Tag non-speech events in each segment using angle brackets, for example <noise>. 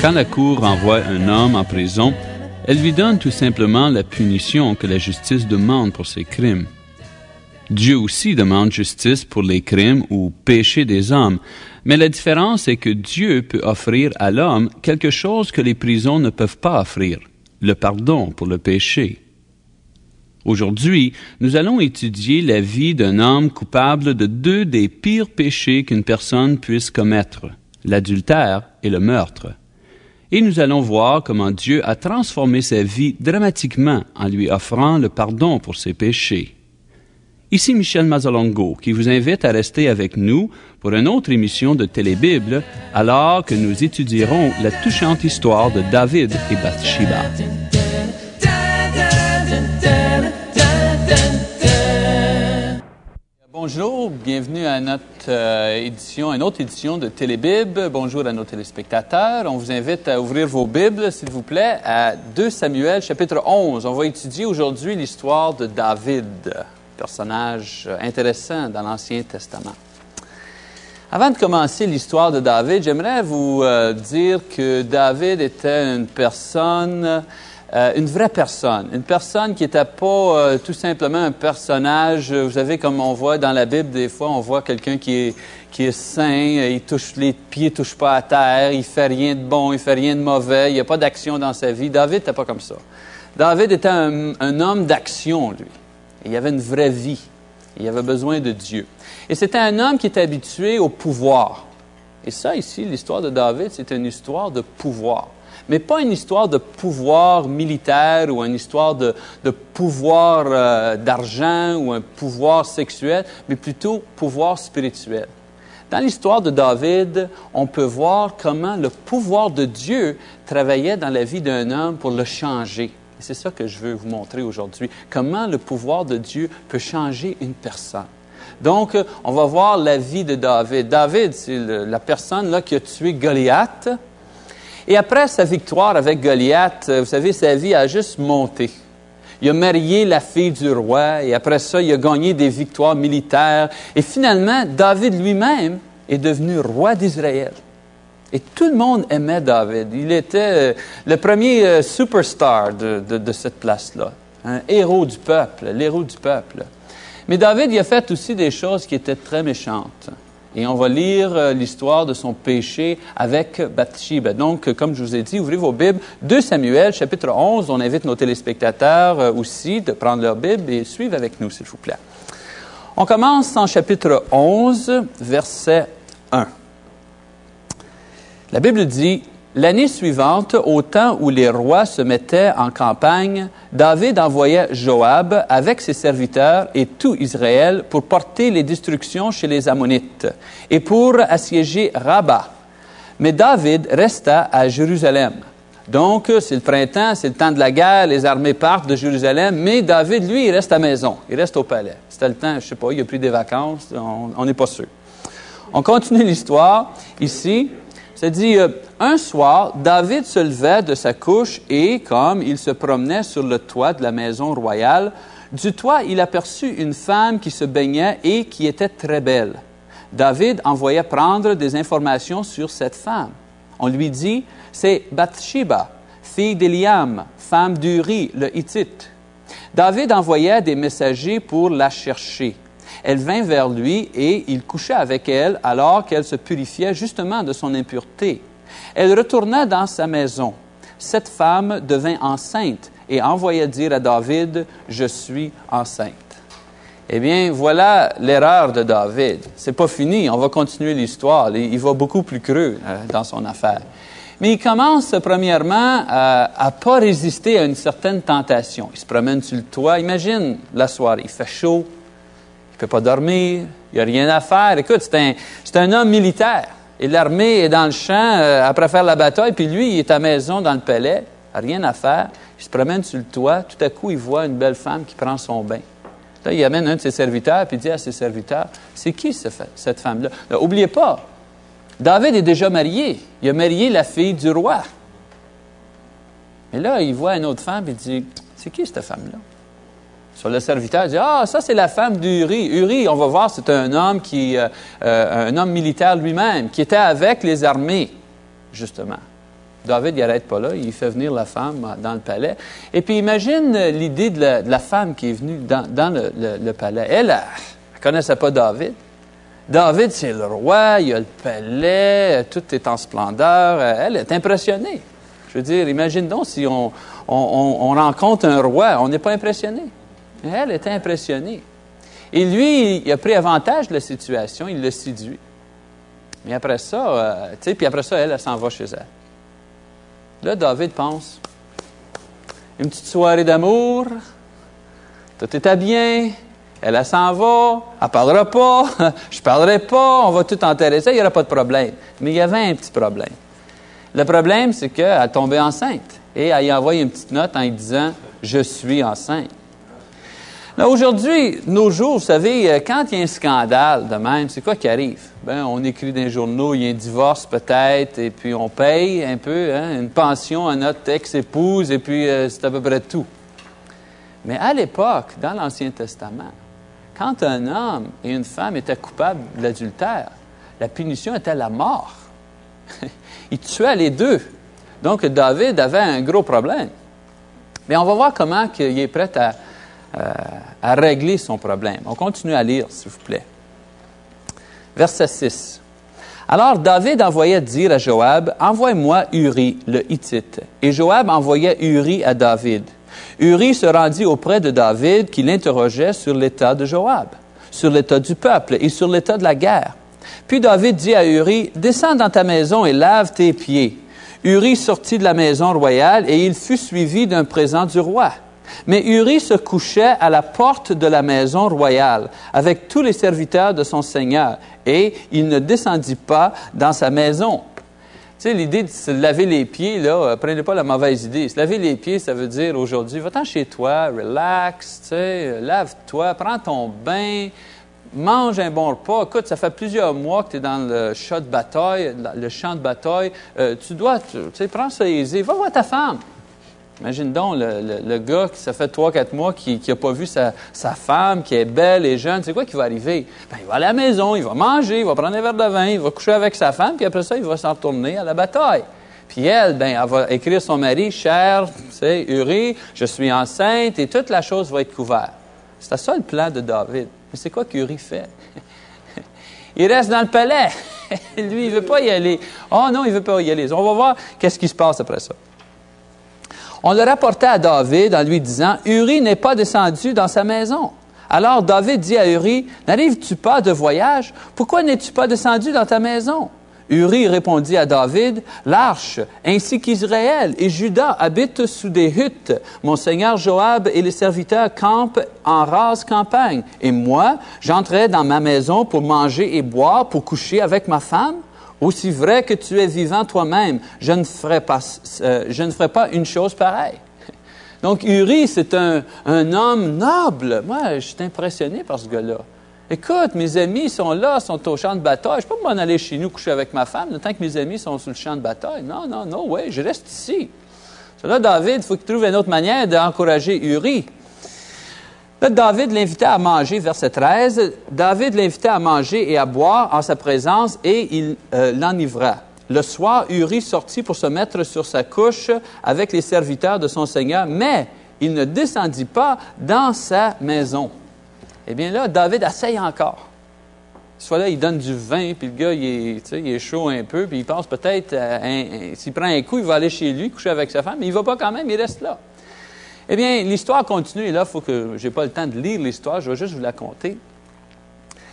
Quand la Cour envoie un homme en prison, elle lui donne tout simplement la punition que la justice demande pour ses crimes. Dieu aussi demande justice pour les crimes ou péchés des hommes, mais la différence est que Dieu peut offrir à l'homme quelque chose que les prisons ne peuvent pas offrir, le pardon pour le péché. Aujourd'hui, nous allons étudier la vie d'un homme coupable de deux des pires péchés qu'une personne puisse commettre, l'adultère et le meurtre et nous allons voir comment Dieu a transformé sa vie dramatiquement en lui offrant le pardon pour ses péchés. Ici Michel Mazzalongo qui vous invite à rester avec nous pour une autre émission de Télébible alors que nous étudierons la touchante histoire de David et Bathsheba. Bonjour, bienvenue à notre euh, édition, une autre édition de Télébib. Bonjour à nos téléspectateurs. On vous invite à ouvrir vos Bibles, s'il vous plaît, à 2 Samuel, chapitre 11. On va étudier aujourd'hui l'histoire de David, personnage intéressant dans l'Ancien Testament. Avant de commencer l'histoire de David, j'aimerais vous euh, dire que David était une personne euh, une vraie personne, une personne qui n'était pas euh, tout simplement un personnage. Vous savez, comme on voit dans la Bible, des fois, on voit quelqu'un qui est, qui est saint, il touche les pieds, touche pas à terre, il fait rien de bon, il fait rien de mauvais, il n'y a pas d'action dans sa vie. David n'était pas comme ça. David était un, un homme d'action, lui. Il avait une vraie vie. Il avait besoin de Dieu. Et c'était un homme qui était habitué au pouvoir. Et ça, ici, l'histoire de David, c'est une histoire de pouvoir mais pas une histoire de pouvoir militaire ou une histoire de, pouvoir euh, d'argent ou un pouvoir sexuel, mais plutôt pouvoir spirituel. Dans l'histoire de David, on peut voir comment le pouvoir de Dieu travaillait dans la vie d'un homme pour le changer. Et c'est ça que je veux vous montrer aujourd'hui, comment le pouvoir de Dieu peut changer une personne. Donc, on va voir la vie de David. David, c'est la personne là qui a tué Goliath. Et après sa victoire avec Goliath, euh, vous savez, sa vie a juste monté. Il a marié la fille du roi et après ça, il a gagné des victoires militaires. Et finalement, David lui-même est devenu roi d'Israël. Et tout le monde aimait David. Il était euh, le premier euh, superstar de, cette place-là. Un héros du peuple, l'héros du peuple. Mais David, il a fait aussi des choses qui étaient très méchantes. Et on va lire euh, l'histoire de son péché avec Bathsheba. Donc, comme je vous ai dit, ouvrez vos Bibles. 2 Samuel, chapitre 11. On invite nos téléspectateurs aussi de prendre leur Bible et suivre avec nous, s'il vous plaît. On commence en chapitre 11, verset 1. La Bible dit, L'année suivante, au temps où les rois se mettaient en campagne, David envoya Joab avec ses serviteurs et tout Israël pour porter les destructions chez les Ammonites et pour assiéger Rabat. Mais David resta à Jérusalem. Donc, c'est le printemps, c'est le temps de la guerre, les armées partent de Jérusalem, mais David, lui, il reste à maison, il reste au palais. C'était le temps, je sais pas, il a pris des vacances, on n'est pas sûr. On continue l'histoire ici. C'est dit, euh, un soir, David se levait de sa couche et, comme il se promenait sur le toit de la maison royale, du toit, il aperçut une femme qui se baignait et qui était très belle. David envoya prendre des informations sur cette femme. On lui dit, c'est Bathsheba, fille d'Eliam, femme d'Uri, le Hittite. David envoya des messagers pour la chercher. Elle vint vers lui et il coucha avec elle alors qu'elle se purifiait justement de son impureté. Elle retourna dans sa maison. Cette femme devint enceinte et envoya dire à David, Je suis enceinte. Eh bien, voilà l'erreur de David. C'est pas fini, on va continuer l'histoire. Il va beaucoup plus creux euh, dans son affaire. Mais il commence premièrement à, à pas résister à une certaine tentation. Il se promène sur le toit. Imagine la soirée, il fait chaud, peut pas dormir, il a rien à faire. Écoute, c'est un, un, homme militaire. Et l'armée est dans le champ euh, après faire la bataille, puis lui, il est à maison dans le palais, rien à faire. Il se promène sur le toit. Tout à coup, il voit une belle femme qui prend son bain. Là, il amène un de ses serviteurs, puis il dit à ses serviteurs, c'est qui cette femme-là? N'oubliez pas, David est déjà marié. Il a marié la fille du roi. Mais là, il voit une autre femme et il dit C'est qui cette femme-là Sur le serviteur, il dit Ah, ça, c'est la femme d'Uri. Uri, on va voir, c'est un homme qui, euh, euh, un homme militaire lui-même, qui était avec les armées, justement. David n'arrête pas là, il fait venir la femme dans le palais. Et puis imagine l'idée de, la, femme qui est venue dans, le, palais. Elle, elle ne connaissait pas David. David, c'est le roi, il a le palais, tout est en splendeur. Elle est impressionnée. Je veux dire, imagine donc si on, rencontre un roi, on n'est pas impressionné. Elle est impressionnée. Et lui, il a pris avantage de la situation, il l'a séduit. Mais après ça, euh, tu puis après ça, elle, elle s'en va chez elle. Là, David pense, une petite soirée d'amour, tout est à bien, elle, s'en va, elle parlera pas, <laughs> je parlerai pas, on va tout enterrer ça, il n'y aura pas de problème. Mais il y avait un petit problème. Le problème, c'est qu'elle tombée enceinte et elle y a envoyé une petite note en lui disant Je suis enceinte. Aujourd'hui, nos jours, vous savez, euh, quand il y a un scandale de même, c'est quoi qui arrive? Ben, on écrit dans les journaux, il y a un divorce peut-être, et puis on paye un peu, hein, une pension à notre ex-épouse, et puis euh, c'est à peu près tout. Mais à l'époque, dans l'Ancien Testament, quand un homme et une femme étaient coupables de l'adultère, la punition était la mort. <laughs> il tuait les deux. Donc David avait un gros problème. Mais on va voir comment il est prêt à, euh, à régler son problème. On continue à lire, s'il vous plaît. Verset 6. Alors David envoyait dire à Joab, Envoie-moi Uri, le Hittite. Et Joab envoyait Uri à David. Uri se rendit auprès de David qui l'interrogeait sur l'état de Joab, sur l'état du peuple et sur l'état de la guerre. Puis David dit à Uri, Descends dans ta maison et lave tes pieds. Uri sortit de la maison royale et il fut suivi d'un présent du roi. Mais Uri se couchait à la porte de la maison royale avec tous les serviteurs de son Seigneur et il ne descendit pas dans sa maison. Tu sais, l'idée de se laver les pieds, là, euh, prenez pas la mauvaise idée. Se laver les pieds, ça veut dire aujourd'hui, va-t'en chez toi, relax, euh, lave-toi, prends ton bain, mange un bon repas. Écoute, ça fait plusieurs mois que tu es dans le champ de bataille, le champ de bataille. Euh, tu dois, tu sais, prends ça aisé. Va voir ta femme. Imagine donc le, gars qui, ça fait trois, quatre mois, qui n'a pas vu sa, femme, qui est belle et jeune. C'est quoi qui va arriver? Ben, il va à la maison, il va manger, il va prendre un verre de vin, il va coucher avec sa femme, puis après ça, il va s'en retourner à la bataille. Puis elle, ben, elle va écrire son mari, cher, c'est Uri, je suis enceinte, et toute la chose va être couverte. C'est ça le plan de David. Mais c'est quoi qu'Uri fait? <laughs> il reste dans le palais. <laughs> Lui, il ne veut pas y aller. Oh non, il ne veut pas y aller. On va voir qu'est-ce qui se passe après ça. On le rapportait à David en lui disant, Uri n'est pas descendu dans sa maison. Alors David dit à Uri, N'arrives-tu pas de voyage? Pourquoi n'es-tu pas descendu dans ta maison? Uri répondit à David, L'arche, ainsi qu'Israël et Judas habitent sous des huttes. Mon seigneur Joab et les serviteurs campent en rase campagne. Et moi, j'entrais dans ma maison pour manger et boire, pour coucher avec ma femme? Aussi vrai que tu es vivant toi-même, je ne ferai pas, euh, je ne ferai pas une chose pareille. Donc, Uri, c'est un, homme noble. Moi, je suis impressionné par ce gars-là. Écoute, mes amis sont là, sont au champ de bataille. Je ne peux pas m'en aller chez nous coucher avec ma femme, le temps que mes amis sont sur le champ de bataille. Non, non, non, oui, je reste ici. Là, David, il faut qu'il trouve une autre manière d'encourager Uri. David l'invitait à manger, verset 13. David l'invitait à manger et à boire en sa présence et il euh, l'enivra. Le soir, Uri sortit pour se mettre sur sa couche avec les serviteurs de son Seigneur, mais il ne descendit pas dans sa maison. Eh bien là, David essaye encore. Soit là, il donne du vin, puis le gars, il est, est chaud un peu, puis il pense peut-être, s'il prend un coup, il va aller chez lui, coucher avec sa femme, mais il ne va pas quand même, il reste là. Eh bien, l'histoire continue, et là, il faut que je n'ai pas le temps de lire l'histoire, je vais juste vous la conter.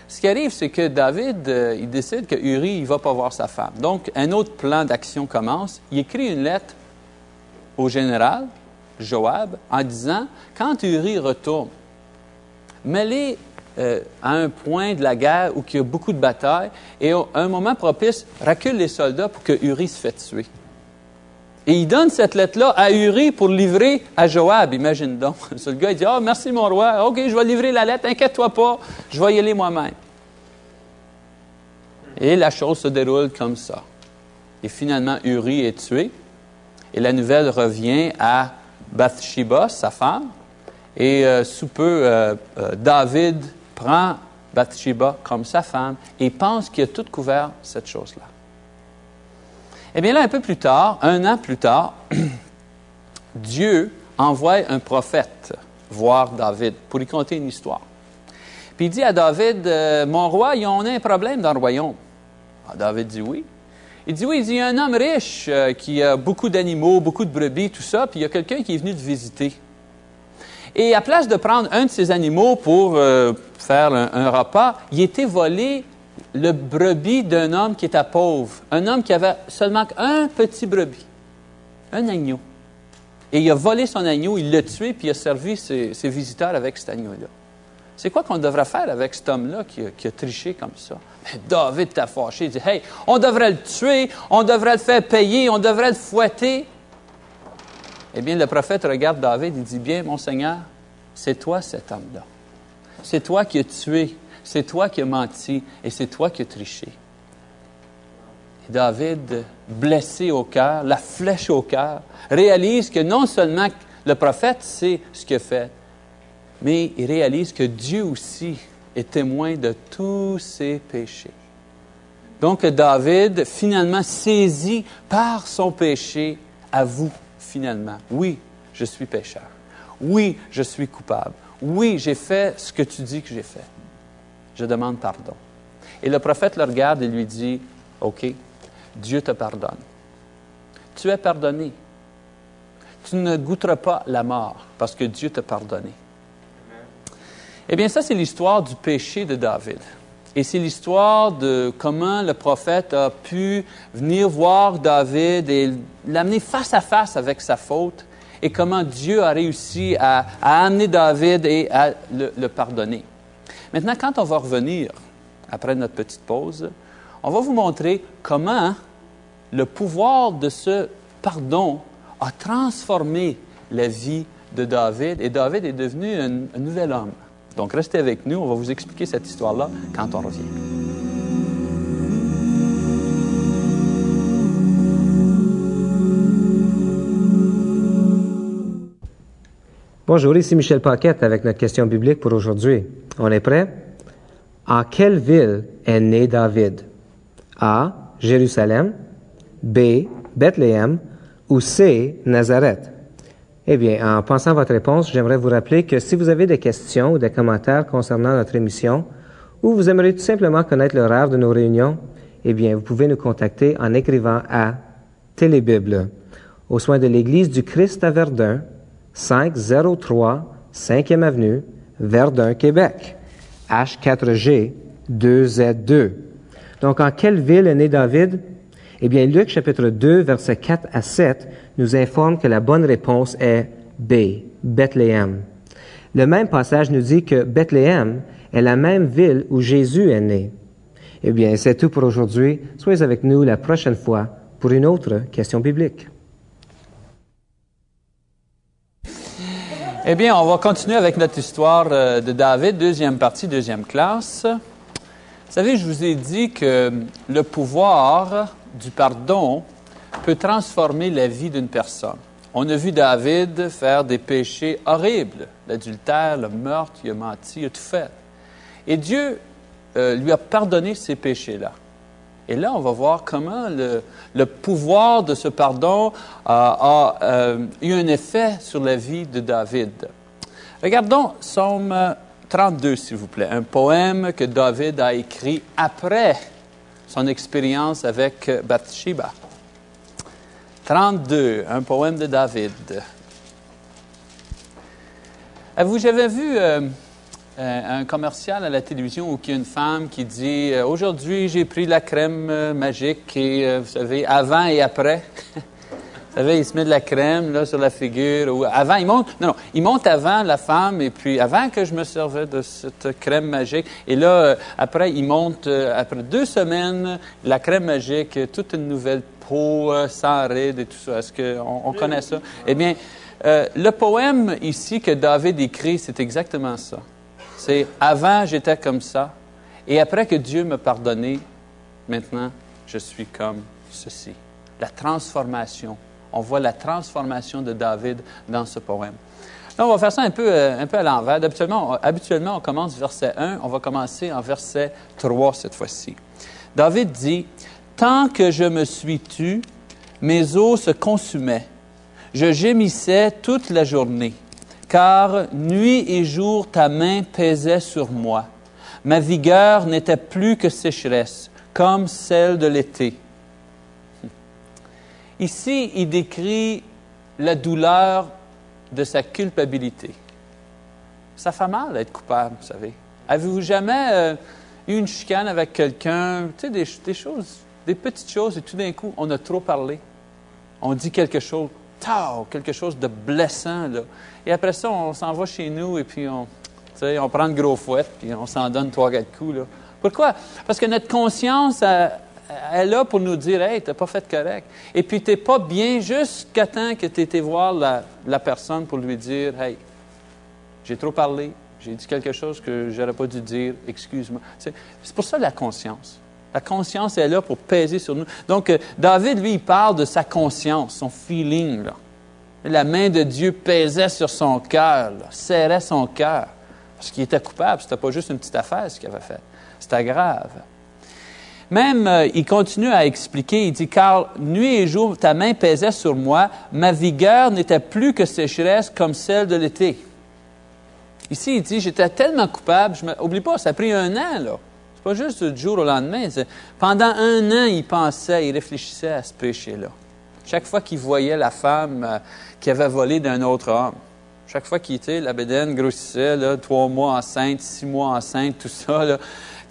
Ce qui arrive, c'est que David, euh, il décide que Uri, il ne va pas voir sa femme. Donc, un autre plan d'action commence. Il écrit une lettre au général, Joab, en disant, quand Uri retourne, mets euh, à un point de la guerre où il y a beaucoup de batailles, et à un moment propice, recule les soldats pour que Uri se fasse tuer. Et il donne cette lettre-là à Uri pour livrer à Joab. Imagine donc. <laughs> Ce gars, il dit Ah, merci mon roi. OK, je vais livrer la lettre. Inquiète-toi pas. Je vais y aller moi-même. Et la chose se déroule comme ça. Et finalement, Uri est tué. Et la nouvelle revient à Bathsheba, sa femme. Et euh, sous peu, euh, euh, David prend Bathsheba comme sa femme et pense qu'il a tout couvert cette chose-là. Eh bien là, un peu plus tard, un an plus tard, <clears throat> Dieu envoie un prophète voir David pour lui conter une histoire. Puis il dit à David, mon roi, il y a un problème dans le royaume. Ah, David dit oui. Il dit oui, il dit, il y a un homme riche euh, qui a beaucoup d'animaux, beaucoup de brebis, tout ça, puis il y a quelqu'un qui est venu te visiter. Et à place de prendre un de ces animaux pour euh, faire un, repas, il était volé le brebis d'un homme qui était pauvre, un homme qui avait seulement un petit brebis, un agneau. Et il a volé son agneau, il l'a tué, puis il a servi ses, visiteurs avec cet agneau-là. C'est quoi qu'on devrait faire avec cet homme-là qui a triché comme ça? David t'a fâché. Il dit Hey, on devrait le tuer, on devrait le faire payer, on devrait le fouetter. Eh bien, le prophète regarde David, il dit Bien, mon Seigneur, c'est toi cet homme-là. C'est toi qui as tué, c'est toi qui as menti et c'est toi qui as triché. David, blessé au cœur, la flèche au cœur, réalise que non seulement le prophète sait ce qu'il fait, mais il réalise que Dieu aussi est témoin de tous ses péchés. Donc David, finalement saisi par son péché, avoue finalement, oui, je suis pécheur. Oui, je suis coupable. Oui, j'ai fait ce que tu dis que j'ai fait. Je demande pardon. Et le prophète le regarde et lui dit, OK, Dieu te pardonne. Tu es pardonné. Tu ne goûteras pas la mort parce que Dieu t'a pardonné. Eh bien, ça, c'est l'histoire du péché de David. Et c'est l'histoire de comment le prophète a pu venir voir David et l'amener face à face avec sa faute et comment Dieu a réussi à, amener David et à le, le, pardonner. Maintenant, quand on va revenir, après notre petite pause, on va vous montrer comment le pouvoir de ce pardon a transformé la vie de David et David est devenu un nouvel homme. Donc restez avec nous, on va vous expliquer cette histoire-là quand on revient. Bonjour, ici Michel Paquette avec notre question biblique pour aujourd'hui. On est prêt? En quelle ville est né David? A. Jérusalem. B. Bethléem. Ou C. Nazareth? Eh bien, en pensant à votre réponse, j'aimerais vous rappeler que si vous avez des questions ou des commentaires concernant notre émission, ou vous aimeriez tout simplement connaître l'horaire de nos réunions, eh bien, vous pouvez nous contacter en écrivant à Télébible, au soin de l'Église du Christ à Verdun, 503 5e Avenue, Verdun, Québec, H4G 2Z2. Donc, en quelle ville est né David? Eh bien, Luc chapitre 2, versets 4 à 7 nous informe que la bonne réponse est B, Bethléem. Le même passage nous dit que Bethléem est la même ville où Jésus est né. Eh bien, c'est tout pour aujourd'hui. Soyez avec nous la prochaine fois pour une autre question biblique. Eh bien, on va continuer avec notre histoire euh, de David, deuxième partie, deuxième classe. Vous savez, je vous ai dit que le pouvoir du pardon peut transformer la vie d'une personne. On a vu David faire des péchés horribles, l'adultère, le meurtre, il a menti, il a tout fait. Et Dieu euh, lui a pardonné ces péchés-là. Et là, on va voir comment le, pouvoir de ce pardon a, euh, eu un effet sur la vie de David. Regardons Somme 32, s'il vous plaît, un poème que David a écrit après son expérience avec Bathsheba. 32, un poème de David. Avez-vous jamais vu euh, un commercial à la télévision où il y a une femme qui dit euh, Aujourd'hui, j'ai pris la crème euh, magique et vous savez, avant et après <laughs> Vous savez, il se met de la crème là, sur la figure. Ou avant, il monte. Non, non, il monte avant la femme, et puis avant que je me servais de cette crème magique. Et là, euh, après, il monte, euh, après deux semaines, la crème magique, toute une nouvelle peau, euh, sans rides et tout ça. Est-ce qu'on on connaît ça? Eh bien, le poème ici que David écrit, c'est exactement ça. C'est avant, j'étais comme ça. Et après que Dieu m'a pardonné, maintenant, je suis comme ceci. La transformation. On voit la transformation de David dans ce poème. Là, on va faire ça un peu, euh, un peu à l'envers. Habituellement, habituellement, on commence verset 1, on va commencer en verset 3 cette fois-ci. David dit, Tant que je me suis tu, mes os se consumaient. Je gémissais toute la journée, car nuit et jour ta main pesait sur moi. Ma vigueur n'était plus que sécheresse, comme celle de l'été. <laughs> Ici, il décrit la douleur de sa culpabilité. Ça fait mal d'être coupable, vous savez. Avez-vous jamais euh, eu une chicane avec quelqu'un, tu sais, des, des, choses, des petites choses, et tout d'un coup, on a trop parlé. On dit quelque chose, tao, quelque chose de blessant, là. Et après ça, on s'en va chez nous, et puis on, on prend le gros fouet, puis on s'en donne trois, quatre coups, là. Pourquoi? Parce que notre conscience, est là pour nous dire, hey, t'as pas fait correct. Et puis, t'es pas bien jusqu'à temps que tu été voir la, la, personne pour lui dire, hey, j'ai trop parlé, j'ai dit quelque chose que j'aurais pas dû dire, excuse-moi. C'est pour ça la conscience. La conscience est là pour peser sur nous. Donc, euh, David, lui, il parle de sa conscience, son feeling. Là. La main de Dieu pesait sur son cœur, serrait son cœur. Parce qu'il était coupable. C'était pas juste une petite affaire ce qu'il avait fait. C'était grave. Même, euh, il continue à expliquer, il dit, car nuit et jour, ta main pesait sur moi, ma vigueur n'était plus que sécheresse comme celle de l'été. Ici, il dit, j'étais tellement coupable, je me... oublie pas, ça a pris un an, là. Pas juste du jour au lendemain. Pendant un an, il pensait, il réfléchissait à ce péché-là. Chaque fois qu'il voyait la femme euh, qui avait volé d'un autre homme, chaque fois qu'il était, la bédaine grossissait, trois mois enceinte, six mois enceinte, tout ça, là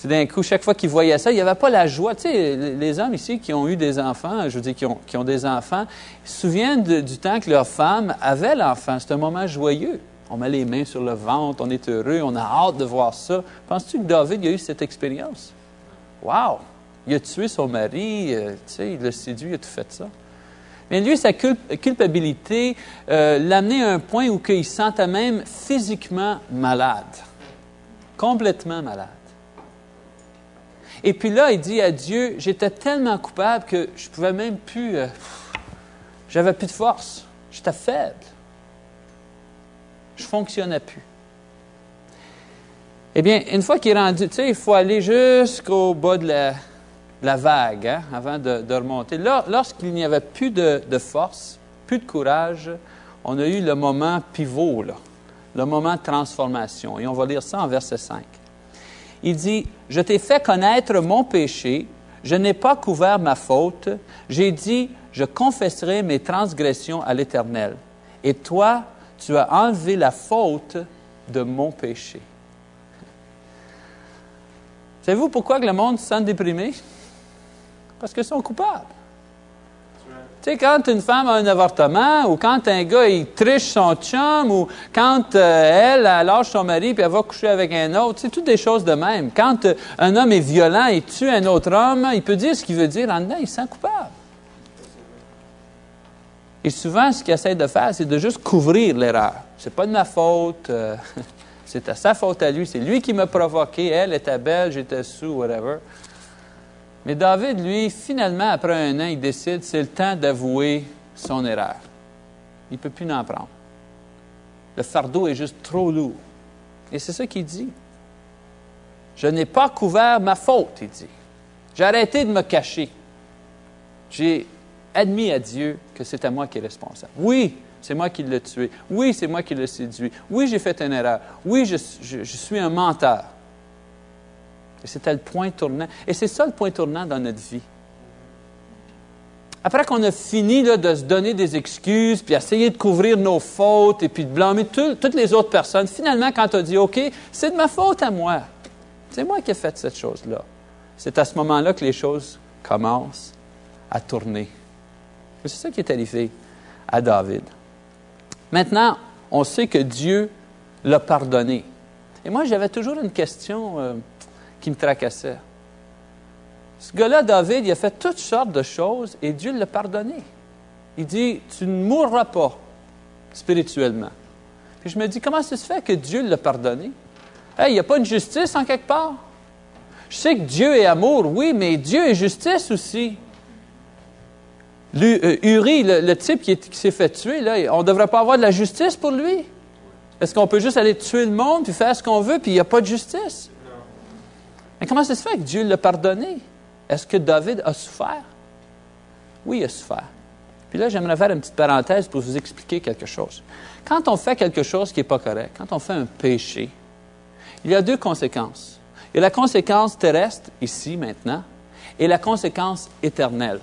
d'un coup, chaque fois qu'il voyait ça, il n'y avait pas la joie. Tu les hommes ici qui ont eu des enfants, je veux dire, qui ont, qui ont des enfants, se souviennent du temps que leur femme avait l'enfant. C'est un moment joyeux. On met les mains sur le ventre, on est heureux, on a hâte de voir ça. Penses-tu que David a eu cette expérience? Wow! Il a tué son mari, euh, il l'a séduit, il a tout fait ça. Mais lui, sa culpabilité euh, l'amenait à un point où il se sentait même physiquement malade. Complètement malade. Et puis là, il dit à Dieu, j'étais tellement coupable que je pouvais même plus, euh, j'avais plus de force, j'étais faible, je fonctionnais plus. Eh bien, une fois qu'il est rendu, tu sais, il faut aller jusqu'au bas de la, vague hein, avant de, remonter. Lorsqu'il n'y avait plus de, force, plus de courage, on a eu le moment pivot, le moment de transformation. Et on va lire ça en verset 5 il dit, je t'ai fait connaître mon péché, je n'ai pas couvert ma faute, j'ai dit, je confesserai mes transgressions à l'Éternel. Et toi, tu as enlevé la faute de mon péché. Savez-vous pourquoi le monde se sent déprimé? Parce qu'ils sont coupables. Tu sais, quand une femme a un avortement, ou quand un gars, triche son chum, ou quand euh, elle, elle lâche son mari puis elle va coucher avec un autre, c'est toutes des choses de même. Quand euh, un homme est violent et tue un autre homme, il peut dire ce qu'il veut dire en dedans, il se sent coupable. Et souvent, ce qu'il essaie de faire, c'est de juste couvrir l'erreur. C'est pas de ma faute, euh, <laughs> c'est à sa faute à lui, c'est lui qui m'a provoqué, elle était belle, j'étais sous, whatever. Mais David, lui, finalement, après un an, il décide, c'est le temps d'avouer son erreur. Il ne peut plus en prendre. Le fardeau est juste trop lourd. Et c'est ça qu'il dit. Je n'ai pas couvert ma faute, il dit. J'ai arrêté de me cacher. J'ai admis à Dieu que c'est à moi qui est responsable. Oui, c'est moi qui l'ai tué. Oui, c'est moi qui l'ai séduit. Oui, j'ai fait une erreur. Oui, je, suis un menteur. Et c'était le point tournant. Et c'est ça le point tournant dans notre vie. Après qu'on a fini de se donner des excuses, puis essayer de couvrir nos fautes, et puis de blâmer toutes les autres personnes, finalement, quand as dit, OK, c'est de ma faute à moi. C'est moi qui ai fait cette chose-là. C'est à ce moment-là que les choses commencent à tourner. C'est ça qui est arrivé à David. Maintenant, on sait que Dieu l'a pardonné. Et moi, j'avais toujours une question. Euh, qui me tracassait. Ce gars-là, David, il a fait toutes sortes de choses et Dieu l'a pardonné. Il dit, tu ne mourras pas spirituellement. Puis je me dis, comment ça se fait que Dieu l'a pardonné? Hey, il n'y a pas une justice en quelque part? Je sais que Dieu est amour, oui, mais Dieu est justice aussi. Euh, Uri, le, type qui, s'est fait tuer, on ne devrait pas avoir de la justice pour lui? Est-ce qu'on peut juste aller tuer le monde puis faire ce qu'on veut puis il n'y a pas de justice? Mais comment ça se fait que Dieu l'a pardonné? Est-ce que David a souffert? Oui, il a souffert. Puis là, j'aimerais faire une petite parenthèse pour vous expliquer quelque chose. Quand on fait quelque chose qui n'est pas correct, quand on fait un péché, il y a deux conséquences. Il y a la conséquence terrestre, ici, maintenant, et la conséquence éternelle.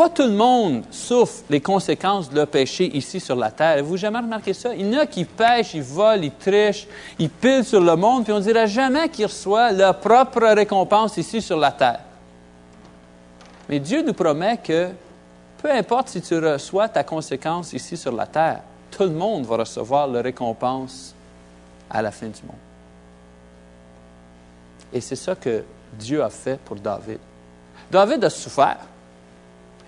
Pas tout le monde souffre les conséquences de leur péché ici sur la terre. Avez-vous jamais remarqué ça? Il y en a qui pêchent, ils volent, ils trichent, ils pilent sur le monde, puis on ne dirait jamais qu'ils reçoivent leur propre récompense ici sur la terre. Mais Dieu nous promet que peu importe si tu reçois ta conséquence ici sur la terre, tout le monde va recevoir la récompense à la fin du monde. Et c'est ça que Dieu a fait pour David. David a souffert.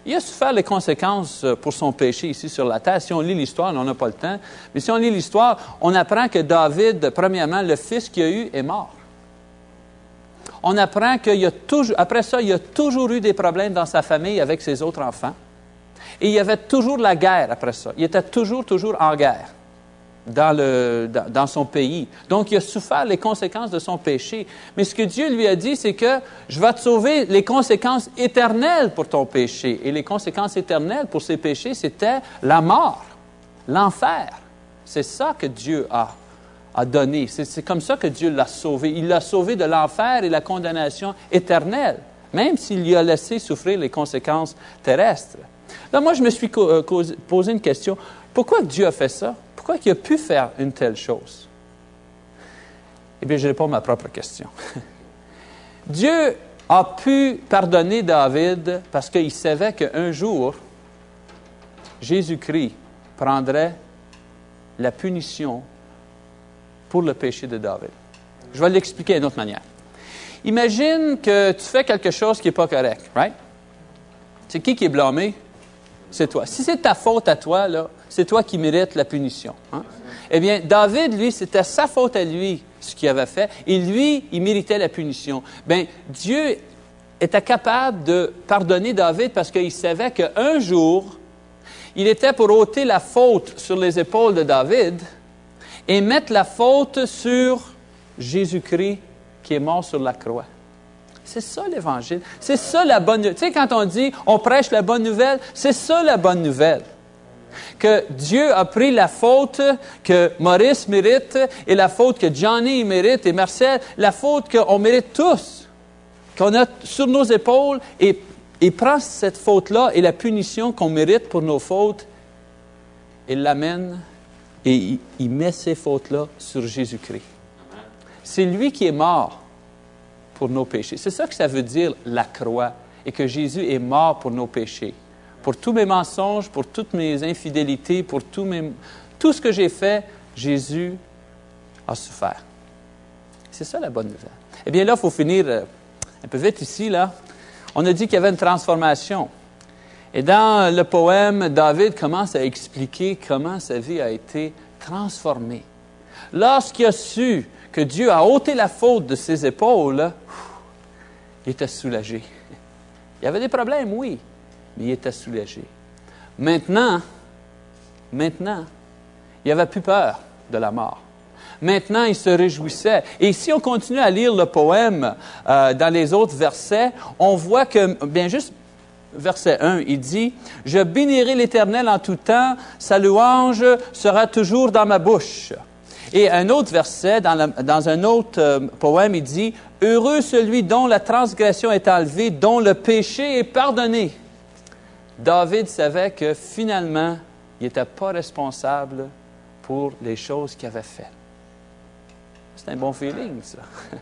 Il a souffert les conséquences euh, pour son péché ici sur la terre. Si on lit l'histoire, on n'a pas le temps, mais si on lit l'histoire, on apprend que David, premièrement, le fils qu'il a eu est mort. On apprend qu'il a toujours, après ça, il a toujours eu des problèmes dans sa famille avec ses autres enfants. Et il y avait toujours la guerre après ça. Il était toujours, toujours en guerre dans, le, dans, son pays. Donc, il a souffert les conséquences de son péché. Mais ce que Dieu lui a dit, c'est que je vais te sauver les conséquences éternelles pour ton péché. Et les conséquences éternelles pour ses péchés, c'était la mort, l'enfer. C'est ça que Dieu a, a donné. C'est comme ça que Dieu l'a sauvé. Il l'a sauvé de l'enfer et la condamnation éternelle, même s'il lui a laissé souffrir les conséquences terrestres. Là, moi, je me suis euh, posé une question. Pourquoi Dieu a fait ça? Pourquoi il a pu faire une telle chose? Eh bien, je réponds à ma propre question. <laughs> Dieu a pu pardonner David parce qu'il savait qu'un jour, Jésus-Christ prendrait la punition pour le péché de David. Je vais l'expliquer d'une autre manière. Imagine que tu fais quelque chose qui n'est pas correct, right? C'est qui qui est blâmé? C'est toi. Si c'est ta faute à toi, c'est toi qui mérites la punition. Hein? Eh bien, David, lui, c'était sa faute à lui, ce qu'il avait fait, et lui, il méritait la punition. Bien, Dieu était capable de pardonner David parce qu'il savait qu'un jour, il était pour ôter la faute sur les épaules de David et mettre la faute sur Jésus-Christ qui est mort sur la croix. C'est ça l'Évangile. C'est ça la bonne nouvelle. Tu sais, quand on dit on prêche la bonne nouvelle, c'est ça la bonne nouvelle. Que Dieu a pris la faute que Maurice mérite et la faute que Johnny mérite et Marcel, la faute qu'on mérite tous, qu'on a sur nos épaules et, il prend cette faute-là et la punition qu'on mérite pour nos fautes et l'amène et il met ces fautes-là sur Jésus-Christ. C'est lui qui est mort pour nos péchés. C'est ça que ça veut dire la croix et que Jésus est mort pour nos péchés. Pour tous mes mensonges, pour toutes mes infidélités, pour tout, ce que j'ai fait, Jésus a souffert. C'est ça la bonne nouvelle. Eh bien là, il faut finir euh, un peu vite ici. Là. On a dit qu'il y avait une transformation. Et dans le poème, David commence à expliquer comment sa vie a été transformée. Lorsqu'il a su que Dieu a ôté la faute de ses épaules, il était soulagé. Il y avait des problèmes, oui, mais il était soulagé. Maintenant, maintenant, il n'avait plus peur de la mort. Maintenant, il se réjouissait. Et si on continue à lire le poème euh, dans les autres versets, on voit que, bien juste, verset 1, il dit, Je bénirai l'Éternel en tout temps, sa louange sera toujours dans ma bouche. Et un autre verset, dans, un autre euh, poème, il dit, Heureux celui dont la transgression est enlevée, dont le péché est pardonné. David savait que finalement, il n'était pas responsable pour les choses qu'il avait faites. C'est un bon feeling, ça. <laughs>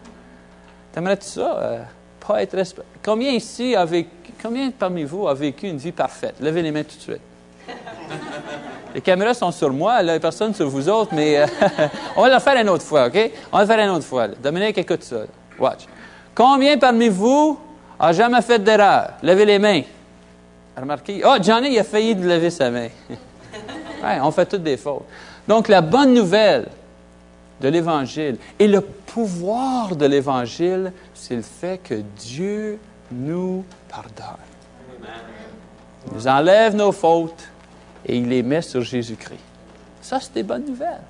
T'aimerais-tu ça? Euh, pas être Combien ici, avec, combien parmi vous a vécu une vie parfaite? Levez les mains tout de suite. Les caméras sont sur moi, là, personne sur vous autres, mais euh, <laughs> on va le faire une autre fois, OK? On va le faire une autre fois. Dominique, écoute ça. Watch. Combien parmi vous a jamais fait d'erreur? Levez les mains. Remarquez. Oh, Johnny, il a failli de lever sa main. <laughs> ouais, on fait toutes des fautes. Donc, la bonne nouvelle, de l'Évangile. Et le pouvoir de l'Évangile, c'est le fait que Dieu nous pardonne. Il nous enlève nos fautes et il les met sur Jésus-Christ. Ça, c'est des bonnes nouvelles.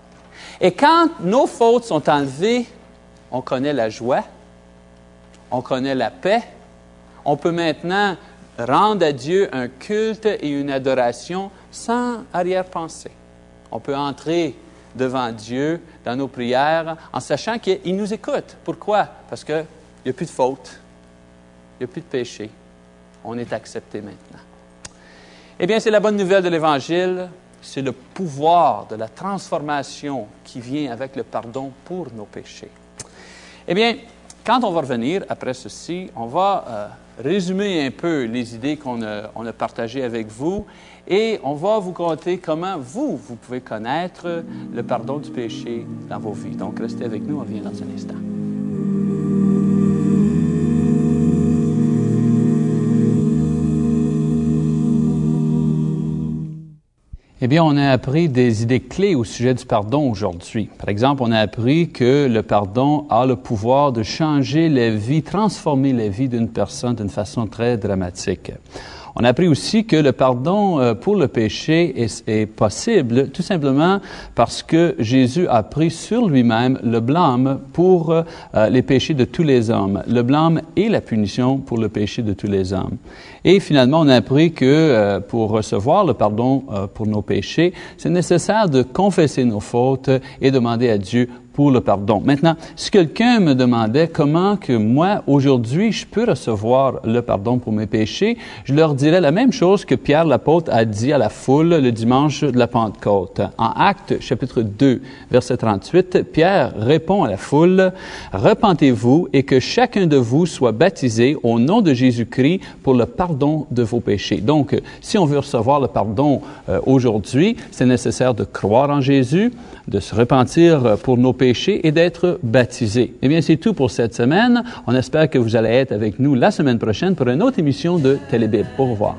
Et quand nos fautes sont enlevées, on connaît la joie, on connaît la paix, on peut maintenant rendre à Dieu un culte et une adoration sans arrière-pensée. On peut entrer devant Dieu dans nos prières en sachant qu'il nous écoute. Pourquoi? Parce qu'il n'y a plus de faute, il n'y a plus de péché. On est accepté maintenant. Eh bien, c'est la bonne nouvelle de l'Évangile. C'est le pouvoir de la transformation qui vient avec le pardon pour nos péchés. Eh bien, quand on va revenir après ceci, on va euh, résumer un peu les idées qu'on a, partagées avec vous et on va vous conter comment vous, vous pouvez connaître le pardon du péché dans vos vies. Donc, restez avec nous, on revient dans un instant. Bien, on a appris des idées clés au sujet du pardon aujourd'hui. Par exemple, on a appris que le pardon a le pouvoir de changer la vie, transformer la vie d'une personne d'une façon très dramatique. On a appris aussi que le pardon euh, pour le péché est, possible tout simplement parce que Jésus a pris sur lui-même le blâme pour euh, les péchés de tous les hommes, le blâme et la punition pour le péché de tous les hommes. Et finalement, on a appris que euh, pour recevoir le pardon pour nos péchés, c'est nécessaire de confesser nos fautes et demander à Dieu le pardon. Maintenant, si quelqu'un me demandait comment que moi, aujourd'hui, je peux recevoir le pardon pour mes péchés, je leur dirais la même chose que Pierre l'apôtre a dit à la foule le dimanche de la Pentecôte. En Actes, chapitre 2, verset 38, Pierre répond à la foule, Repentez-vous et que chacun de vous soit baptisé au nom de Jésus-Christ pour le pardon de vos péchés. Donc, si on veut recevoir le pardon euh, aujourd'hui, c'est nécessaire de croire en Jésus, de se repentir pour nos péchés et d'être baptisé. Eh bien, c'est tout pour cette semaine. On espère que vous allez être avec nous la semaine prochaine pour une autre émission de Télébible. Au revoir.